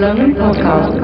Kayıtlarının podcastı.